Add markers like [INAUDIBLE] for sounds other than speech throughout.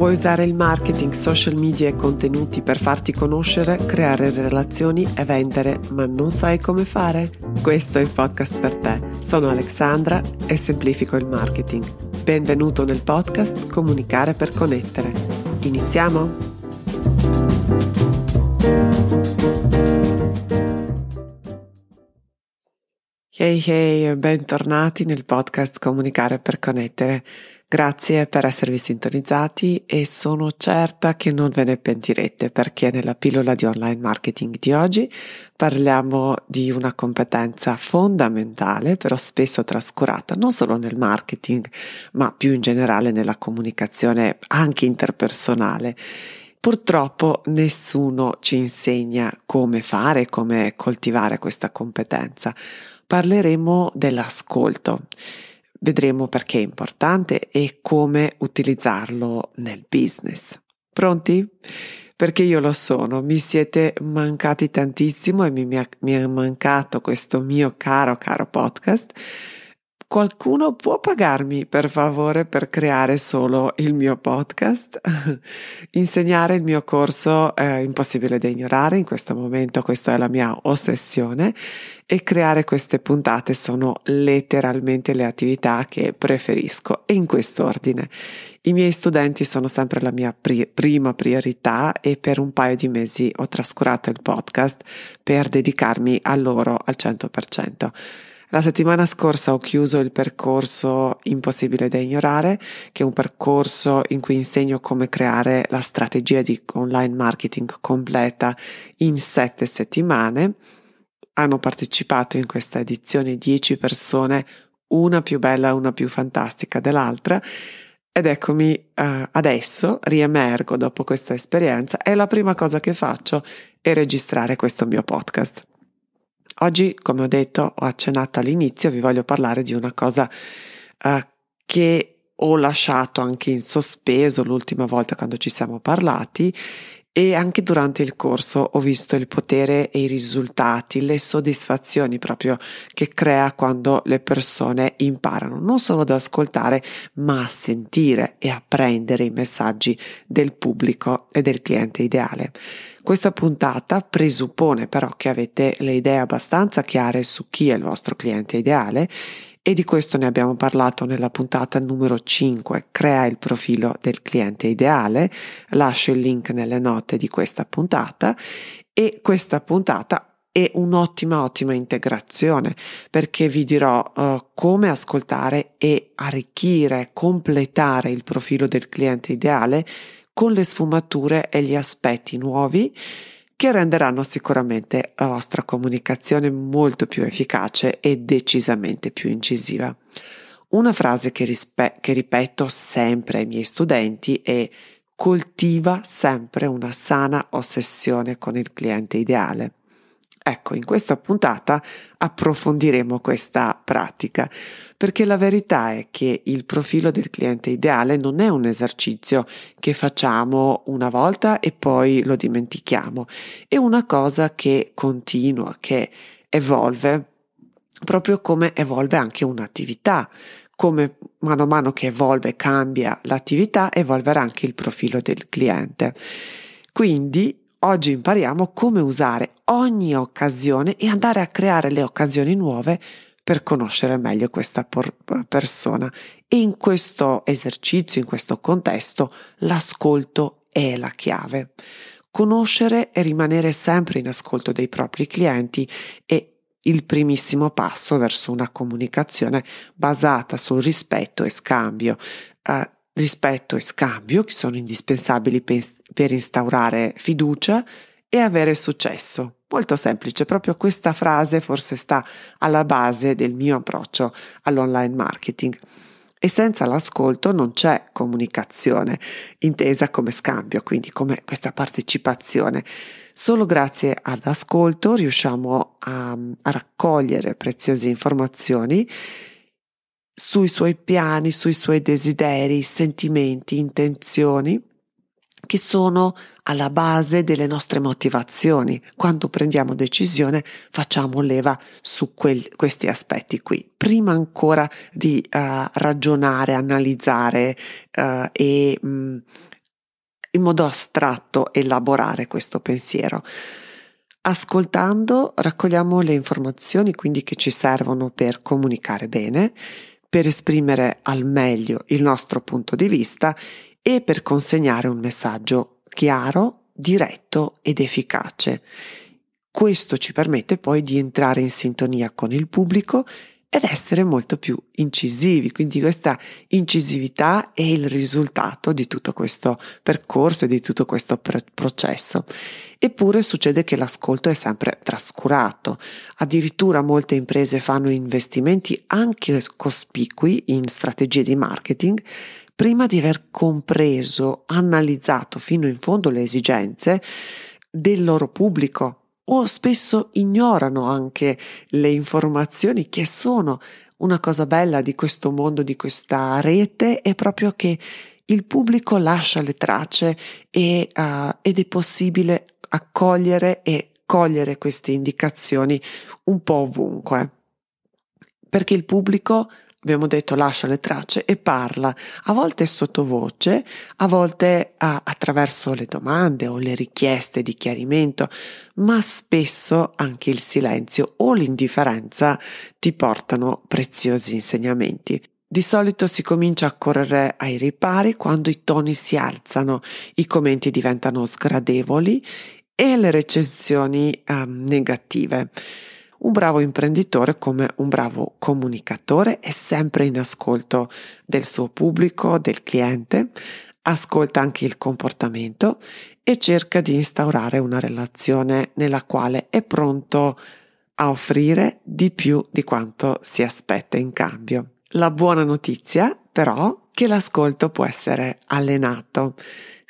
Vuoi usare il marketing, social media e contenuti per farti conoscere, creare relazioni e vendere, ma non sai come fare? Questo è il podcast per te. Sono Alexandra e semplifico il marketing. Benvenuto nel podcast Comunicare per connettere. Iniziamo? Hey hey, bentornati nel podcast Comunicare per connettere. Grazie per esservi sintonizzati e sono certa che non ve ne pentirete perché nella pillola di online marketing di oggi parliamo di una competenza fondamentale però spesso trascurata non solo nel marketing ma più in generale nella comunicazione anche interpersonale. Purtroppo nessuno ci insegna come fare, come coltivare questa competenza. Parleremo dell'ascolto. Vedremo perché è importante e come utilizzarlo nel business. Pronti? Perché io lo sono, mi siete mancati tantissimo e mi, mi, mi è mancato questo mio caro, caro podcast Qualcuno può pagarmi per favore per creare solo il mio podcast? [LAUGHS] Insegnare il mio corso è impossibile da ignorare, in questo momento questa è la mia ossessione e creare queste puntate sono letteralmente le attività che preferisco e in quest'ordine. I miei studenti sono sempre la mia pri- prima priorità e per un paio di mesi ho trascurato il podcast per dedicarmi a loro al 100%. La settimana scorsa ho chiuso il percorso Impossibile da ignorare, che è un percorso in cui insegno come creare la strategia di online marketing completa in sette settimane. Hanno partecipato in questa edizione 10 persone, una più bella una più fantastica dell'altra. Ed eccomi uh, adesso, riemergo dopo questa esperienza e la prima cosa che faccio è registrare questo mio podcast. Oggi, come ho detto, ho accennato all'inizio, vi voglio parlare di una cosa uh, che ho lasciato anche in sospeso l'ultima volta quando ci siamo parlati e anche durante il corso ho visto il potere e i risultati, le soddisfazioni proprio che crea quando le persone imparano non solo ad ascoltare ma a sentire e a prendere i messaggi del pubblico e del cliente ideale. Questa puntata presuppone però che avete le idee abbastanza chiare su chi è il vostro cliente ideale e di questo ne abbiamo parlato nella puntata numero 5, crea il profilo del cliente ideale, lascio il link nelle note di questa puntata. E questa puntata è un'ottima ottima integrazione perché vi dirò uh, come ascoltare e arricchire, completare il profilo del cliente ideale con le sfumature e gli aspetti nuovi che renderanno sicuramente la vostra comunicazione molto più efficace e decisamente più incisiva. Una frase che, rispe- che ripeto sempre ai miei studenti è coltiva sempre una sana ossessione con il cliente ideale. Ecco, in questa puntata approfondiremo questa pratica, perché la verità è che il profilo del cliente ideale non è un esercizio che facciamo una volta e poi lo dimentichiamo, è una cosa che continua, che evolve, proprio come evolve anche un'attività, come mano a mano che evolve, cambia l'attività, evolverà anche il profilo del cliente. Quindi Oggi impariamo come usare ogni occasione e andare a creare le occasioni nuove per conoscere meglio questa por- persona. E in questo esercizio, in questo contesto, l'ascolto è la chiave. Conoscere e rimanere sempre in ascolto dei propri clienti è il primissimo passo verso una comunicazione basata sul rispetto e scambio. Uh, rispetto e scambio che sono indispensabili per, instaurare fiducia e avere successo. Molto semplice, proprio questa frase forse sta alla base del mio approccio all'online marketing. E senza l'ascolto non c'è comunicazione, intesa come scambio, quindi come questa partecipazione. Solo grazie ad ascolto riusciamo a, a raccogliere preziose informazioni sui suoi piani, sui suoi desideri, sentimenti, intenzioni che sono alla base delle nostre motivazioni. Quando prendiamo decisione facciamo leva su quel, questi aspetti qui, prima ancora di uh, ragionare, analizzare uh, e mh, mm, in modo astratto elaborare questo pensiero. Ascoltando raccogliamo le informazioni quindi che ci servono per comunicare bene, per esprimere al meglio il nostro punto di vista e per consegnare un messaggio chiaro, diretto ed efficace. Questo ci permette poi di entrare in sintonia con il pubblico ed essere molto più incisivi. Quindi questa incisività è il risultato di tutto questo percorso e di tutto questo processo. Eppure succede che l'ascolto è sempre trascurato. Addirittura molte imprese fanno investimenti anche cospicui in strategie di marketing prima di aver compreso, analizzato fino in fondo le esigenze del loro pubblico, o spesso ignorano anche le informazioni che sono una cosa bella di questo mondo, di questa rete, è proprio che il pubblico lascia le tracce e, uh, ed è possibile accogliere e cogliere queste indicazioni un po' ovunque. Perché il pubblico abbiamo detto lascia le tracce e parla, a volte sottovoce, a volte a, attraverso le domande o le richieste di chiarimento, ma spesso anche il silenzio o l'indifferenza ti portano preziosi insegnamenti. Di solito si comincia a correre ai ripari quando i toni si alzano, i commenti diventano sgradevoli e le recensioni um, negative. Un bravo imprenditore, come un bravo comunicatore, è sempre in ascolto del suo pubblico, del cliente, ascolta anche il comportamento e cerca di instaurare una relazione nella quale è pronto a offrire di più di quanto si aspetta in cambio. La buona notizia, però, che l'ascolto può essere allenato.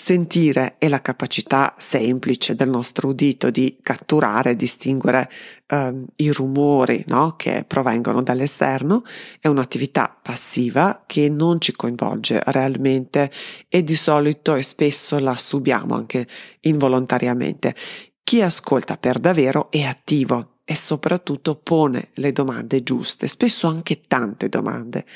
Sentire è la capacità semplice del nostro udito di catturare e distinguere eh, i rumori no? che provengono dall'esterno, è un'attività passiva che non ci coinvolge realmente e di solito e spesso la subiamo anche involontariamente. Chi ascolta per davvero è attivo e soprattutto pone le domande giuste, spesso anche tante domande.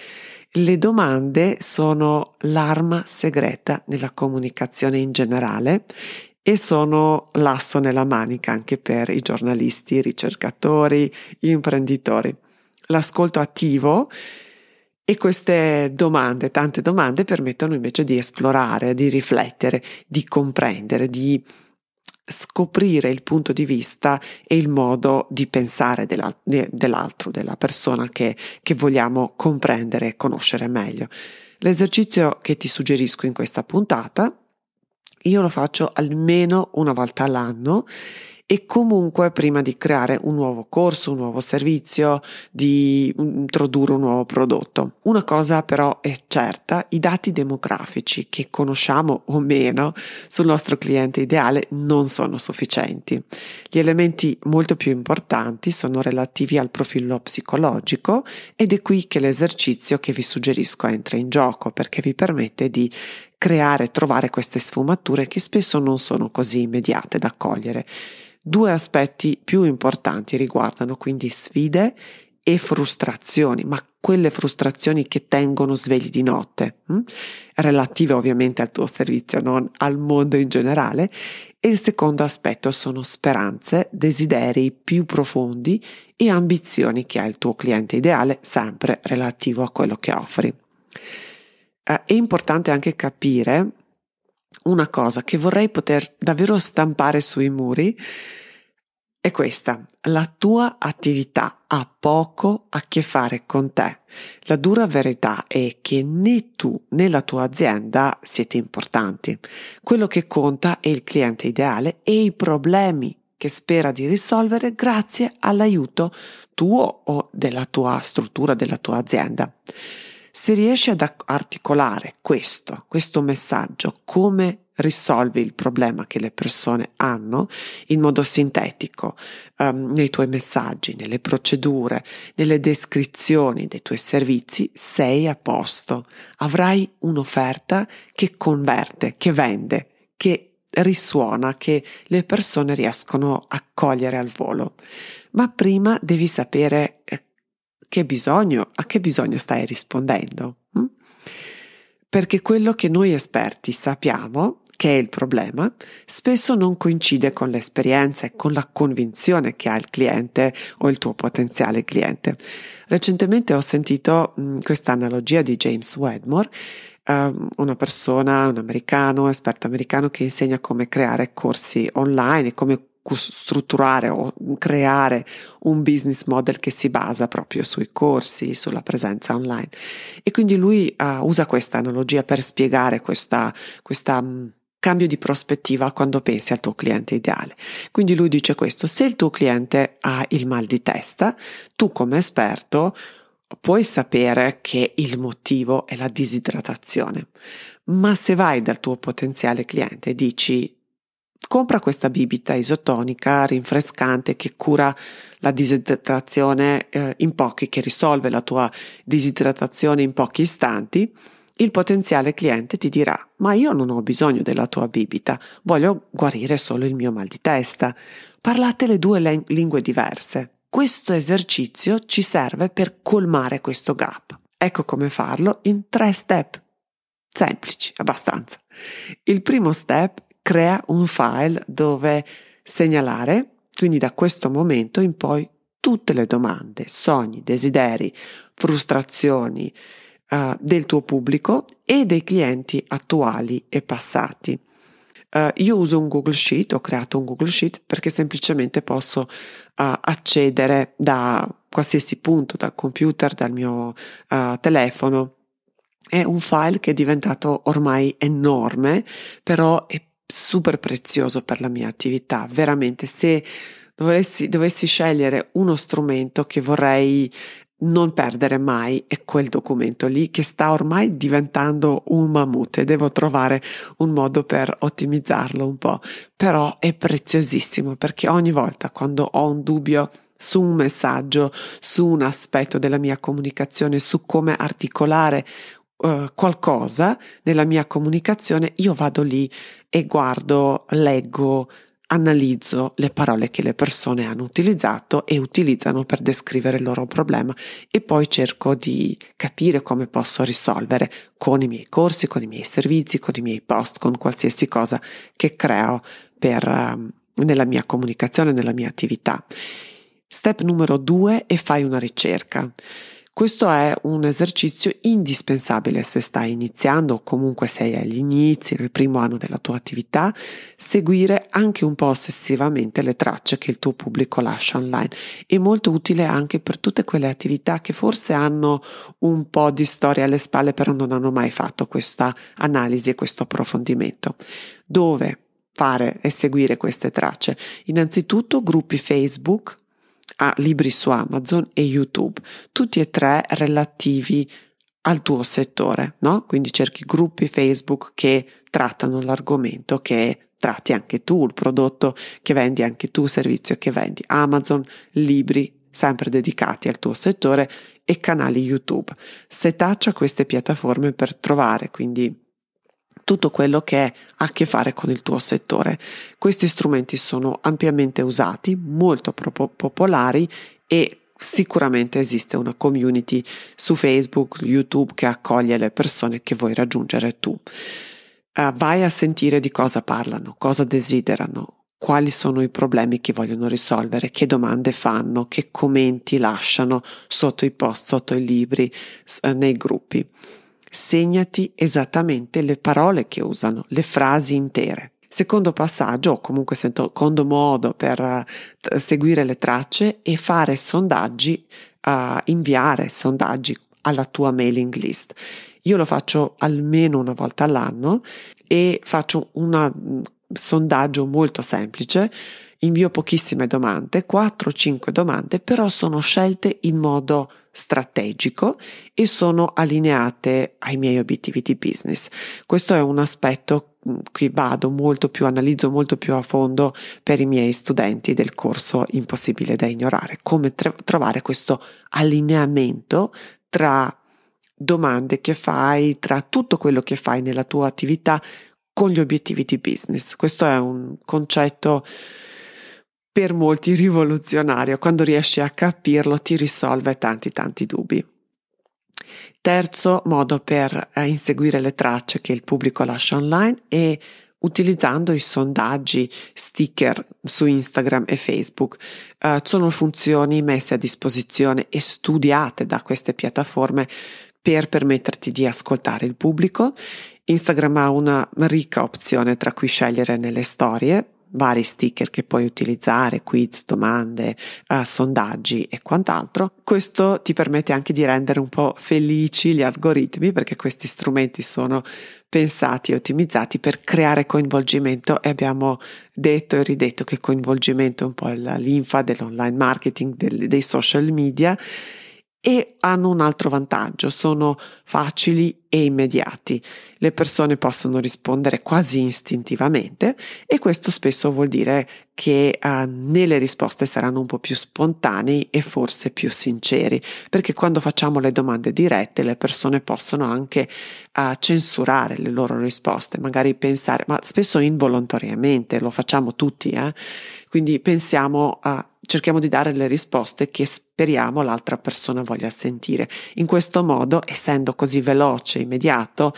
Le domande sono l'arma segreta nella comunicazione in generale e sono l'asso nella manica anche per i giornalisti, i ricercatori, gli imprenditori. L'ascolto attivo e queste domande, tante domande, permettono invece di esplorare, di riflettere, di comprendere, di scoprire il punto di vista e il modo di pensare dell'altro, della persona che, che vogliamo comprendere e conoscere meglio. L'esercizio che ti suggerisco in questa puntata, io lo faccio almeno una volta all'anno e comunque prima di creare un nuovo corso, un nuovo servizio, di introdurre un nuovo prodotto. Una cosa però è certa, i dati demografici che conosciamo o meno sul nostro cliente ideale non sono sufficienti. Gli elementi molto più importanti sono relativi al profilo psicologico ed è qui che l'esercizio che vi suggerisco entra in gioco perché vi permette di creare, trovare queste sfumature che spesso non sono così immediate da cogliere. Due aspetti più importanti riguardano quindi sfide e frustrazioni, ma quelle frustrazioni che tengono svegli di notte, hm? relative ovviamente al tuo servizio, non al mondo in generale. E il secondo aspetto sono speranze, desideri più profondi e ambizioni che ha il tuo cliente ideale, sempre relativo a quello che offri. Eh, è importante anche capire una cosa che vorrei poter davvero stampare sui muri è questa. La tua attività ha poco a che fare con te. La dura verità è che né tu né la tua azienda siete importanti. Quello che conta è il cliente ideale e i problemi che spera di risolvere grazie all'aiuto tuo o della tua struttura, della tua azienda. Se riesci ad articolare questo, questo messaggio, come risolvi il problema che le persone hanno in modo sintetico um, nei tuoi messaggi, nelle procedure, nelle descrizioni dei tuoi servizi, sei a posto. Avrai un'offerta che converte, che vende, che risuona, che le persone riescono a cogliere al volo. Ma prima devi sapere eh, che bisogno, a che bisogno stai rispondendo. Hm? Perché quello che noi esperti sappiamo che è il problema, spesso non coincide con l'esperienza e con la convinzione che ha il cliente o il tuo potenziale cliente. Recentemente ho sentito mh, questa analogia di James Wedmore uh, una persona, un americano, esperto americano che insegna come creare corsi online e come strutturare o creare un business model che si basa proprio sui corsi, sulla presenza online. E quindi lui uh, usa questa analogia per spiegare questa, questa um, cambio di prospettiva quando pensi al tuo cliente ideale. Quindi lui dice questo, se il tuo cliente ha il mal di testa, tu come esperto puoi sapere che il motivo è la disidratazione, ma se vai dal tuo potenziale cliente e dici compra questa bibita isotonica rinfrescante che cura la disidratazione eh, in pochi, che risolve la tua disidratazione in pochi istanti, il potenziale cliente ti dirà ma io non ho bisogno della tua bibita, voglio guarire solo il mio mal di testa. Parlate le due lingue diverse. Questo esercizio ci serve per colmare questo gap. Ecco come farlo in tre step. Semplici, abbastanza. Il primo step crea un file dove segnalare, quindi da questo momento in poi, tutte le domande, sogni, desideri, frustrazioni uh, del tuo pubblico e dei clienti attuali e passati. Uh, io uso un Google Sheet, ho creato un Google Sheet perché semplicemente posso uh, accedere da qualsiasi punto, dal computer, dal mio telefono. È un file che è diventato ormai enorme, però è super prezioso per la mia attività. Veramente, se dovessi, dovessi scegliere uno strumento che vorrei non perdere mai è quel documento lì che sta ormai diventando un mammut e devo trovare un modo per ottimizzarlo un po', però è preziosissimo perché ogni volta quando ho un dubbio su un messaggio, su un aspetto della mia comunicazione, su come articolare uh, qualcosa nella mia comunicazione, io vado lì e guardo, leggo, analizzo le parole che le persone hanno utilizzato e utilizzano per descrivere il loro problema e poi cerco di capire come posso risolvere con i miei corsi, con i miei servizi, con i miei post, con qualsiasi cosa che creo per, uh, nella mia comunicazione, nella mia attività. Step numero due e fai una ricerca. Questo è un esercizio indispensabile se stai iniziando o comunque sei agli inizi, nel primo anno della tua attività, seguire anche un po' ossessivamente le tracce che il tuo pubblico lascia online. È molto utile anche per tutte quelle attività che forse hanno un po' di storia alle spalle però non hanno mai fatto questa analisi e questo approfondimento. Dove fare e seguire queste tracce? Innanzitutto gruppi Facebook a libri su Amazon e YouTube, tutti e tre relativi al tuo settore, no? Quindi cerchi gruppi Facebook che trattano l'argomento che tratti anche tu, il prodotto che vendi anche tu, il servizio che vendi. Amazon, libri sempre dedicati al tuo settore e canali YouTube. Setaccia queste piattaforme per trovare quindi tutto quello che ha a che fare con il tuo settore. Questi strumenti sono ampiamente usati, molto popolari e sicuramente esiste una community su Facebook, YouTube che accoglie le persone che vuoi raggiungere tu. Uh, vai a sentire di cosa parlano, cosa desiderano, quali sono i problemi che vogliono risolvere, che domande fanno, che commenti lasciano sotto i post, sotto i libri, nei gruppi segnati esattamente le parole che usano, le frasi intere. Secondo passaggio, o comunque secondo modo per uh, seguire le tracce, è fare sondaggi, uh, inviare sondaggi alla tua mailing list. Io lo faccio almeno una volta all'anno e faccio un sondaggio molto semplice invio pochissime domande, 4-5 domande, però sono scelte in modo strategico e sono allineate ai miei obiettivi di business. Questo è un aspetto mm, che vado molto più, analizzo molto più a fondo per i miei studenti del corso Impossibile da ignorare, come tre- trovare questo allineamento tra domande che fai, tra tutto quello che fai nella tua attività con gli obiettivi di business. Questo è un concetto per molti [LAUGHS] rivoluzionario. Quando riesci a capirlo ti risolve tanti tanti dubbi. Terzo modo per eh, inseguire le tracce che il pubblico lascia online è utilizzando i sondaggi sticker su Instagram e Facebook. Uh, sono funzioni messe a disposizione e studiate da queste piattaforme per permetterti di ascoltare il pubblico. Instagram ha una ricca opzione tra cui scegliere nelle storie, vari sticker che puoi utilizzare, quiz, domande, uh, sondaggi e quant'altro. Questo ti permette anche di rendere un po' felici gli algoritmi perché questi strumenti sono pensati e ottimizzati per creare coinvolgimento e abbiamo detto e ridetto che coinvolgimento è un po' la linfa dell'online marketing, del, dei social media e hanno un altro vantaggio, sono facili e immediati. Le persone possono rispondere quasi istintivamente e questo spesso vuol dire che uh, nelle risposte saranno un po' più spontanei e forse più sinceri, perché quando facciamo le domande dirette le persone possono anche uh, censurare le loro risposte, magari pensare, ma spesso involontariamente, lo facciamo tutti, eh? quindi pensiamo a cerchiamo di dare le risposte che speriamo l'altra persona voglia sentire. In questo modo, essendo così veloce e immediato,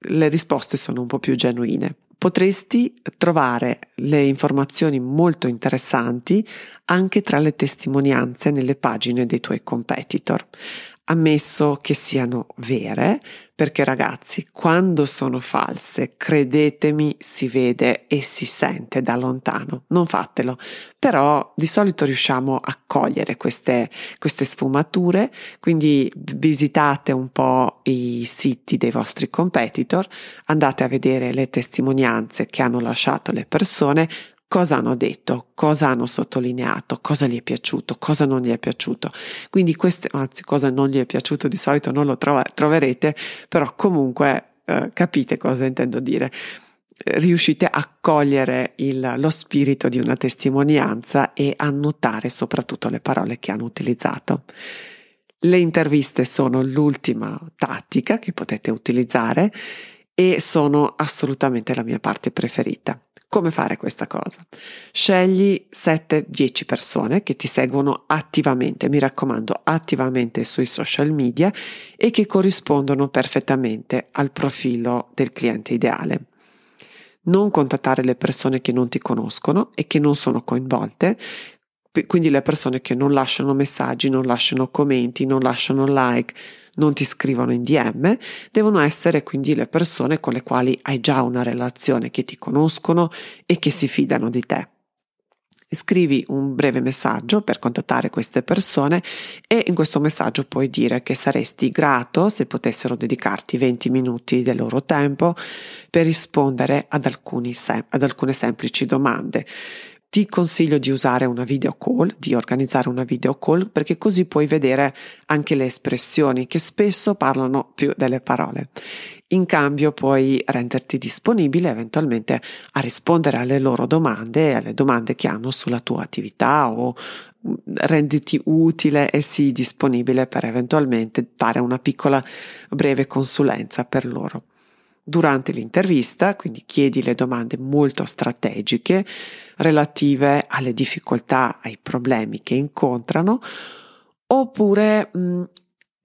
le risposte sono un po' più genuine. Potresti trovare le informazioni molto interessanti anche tra le testimonianze nelle pagine dei tuoi competitor ammesso che siano vere, perché ragazzi, quando sono false, credetemi, si vede e si sente da lontano. Non fatelo. Però di solito riusciamo a cogliere queste, queste sfumature, quindi visitate un po' i siti dei vostri competitor, andate a vedere le testimonianze che hanno lasciato le persone, cosa hanno detto, cosa hanno sottolineato, cosa gli è piaciuto, cosa non gli è piaciuto. Quindi queste, anzi, cosa non gli è piaciuto di solito non lo trova, troverete, però comunque eh, capite cosa intendo dire. Riuscite a cogliere il, lo spirito di una testimonianza e a notare soprattutto le parole che hanno utilizzato. Le interviste sono l'ultima tattica che potete utilizzare e sono assolutamente la mia parte preferita. Come fare questa cosa? Scegli 7-10 persone che ti seguono attivamente, mi raccomando, attivamente sui social media e che corrispondono perfettamente al profilo del cliente ideale. Non contattare le persone che non ti conoscono e che non sono coinvolte, quindi le persone che non lasciano messaggi, non lasciano commenti, non lasciano like, non ti scrivono in DM, devono essere quindi le persone con le quali hai già una relazione, che ti conoscono e che si fidano di te. Scrivi un breve messaggio per contattare queste persone e in questo messaggio puoi dire che saresti grato se potessero dedicarti 20 minuti del loro tempo per rispondere ad, sem- ad alcune semplici domande ti consiglio di usare una video call, di organizzare una video call, perché così puoi vedere anche le espressioni che spesso parlano più delle parole. In cambio puoi renderti disponibile eventualmente a rispondere alle loro domande alle domande che hanno sulla tua attività o mm, renditi utile e sii disponibile per eventualmente fare una piccola breve consulenza per loro durante l'intervista, quindi chiedi le domande molto strategiche relative alle difficoltà, ai problemi che incontrano, oppure mh,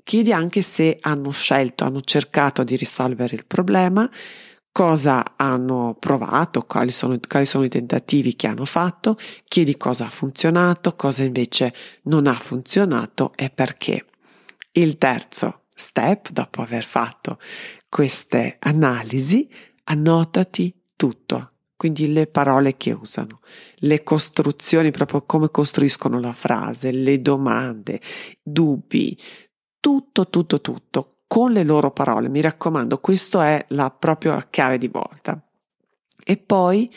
chiedi anche se hanno scelto, hanno cercato di risolvere il problema, cosa hanno provato, quali sono, quali sono i tentativi che hanno fatto, chiedi cosa ha funzionato, cosa invece non ha funzionato e perché. Il terzo step, dopo aver fatto queste analisi, annotati tutto, quindi le parole che usano, le costruzioni, proprio come costruiscono la frase, le domande, dubbi, tutto, tutto, tutto, con le loro parole. Mi raccomando, questa è la propria chiave di volta. E poi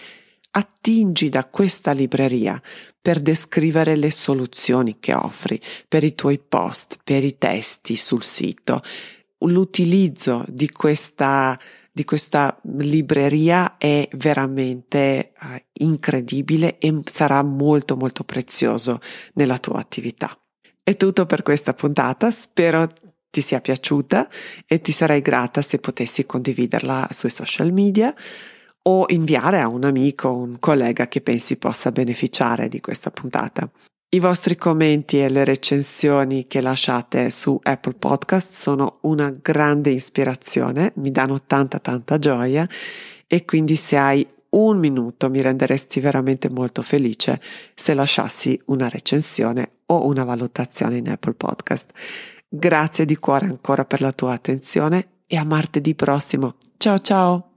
attingi da questa libreria per descrivere le soluzioni che offri per i tuoi post, per i testi sul sito, l'utilizzo di questa, di questa libreria è veramente uh, incredibile e sarà molto molto prezioso nella tua attività. È tutto per questa puntata, spero ti sia piaciuta e ti sarei grata se potessi condividerla sui social media o inviare a un amico o un collega che pensi possa beneficiare di questa puntata. I vostri commenti e le recensioni che lasciate su Apple Podcast sono una grande ispirazione, mi danno tanta tanta gioia e quindi se hai un minuto mi renderesti veramente molto felice se lasciassi una recensione o una valutazione in Apple Podcast. Grazie di cuore ancora per la tua attenzione e a martedì prossimo. Ciao ciao!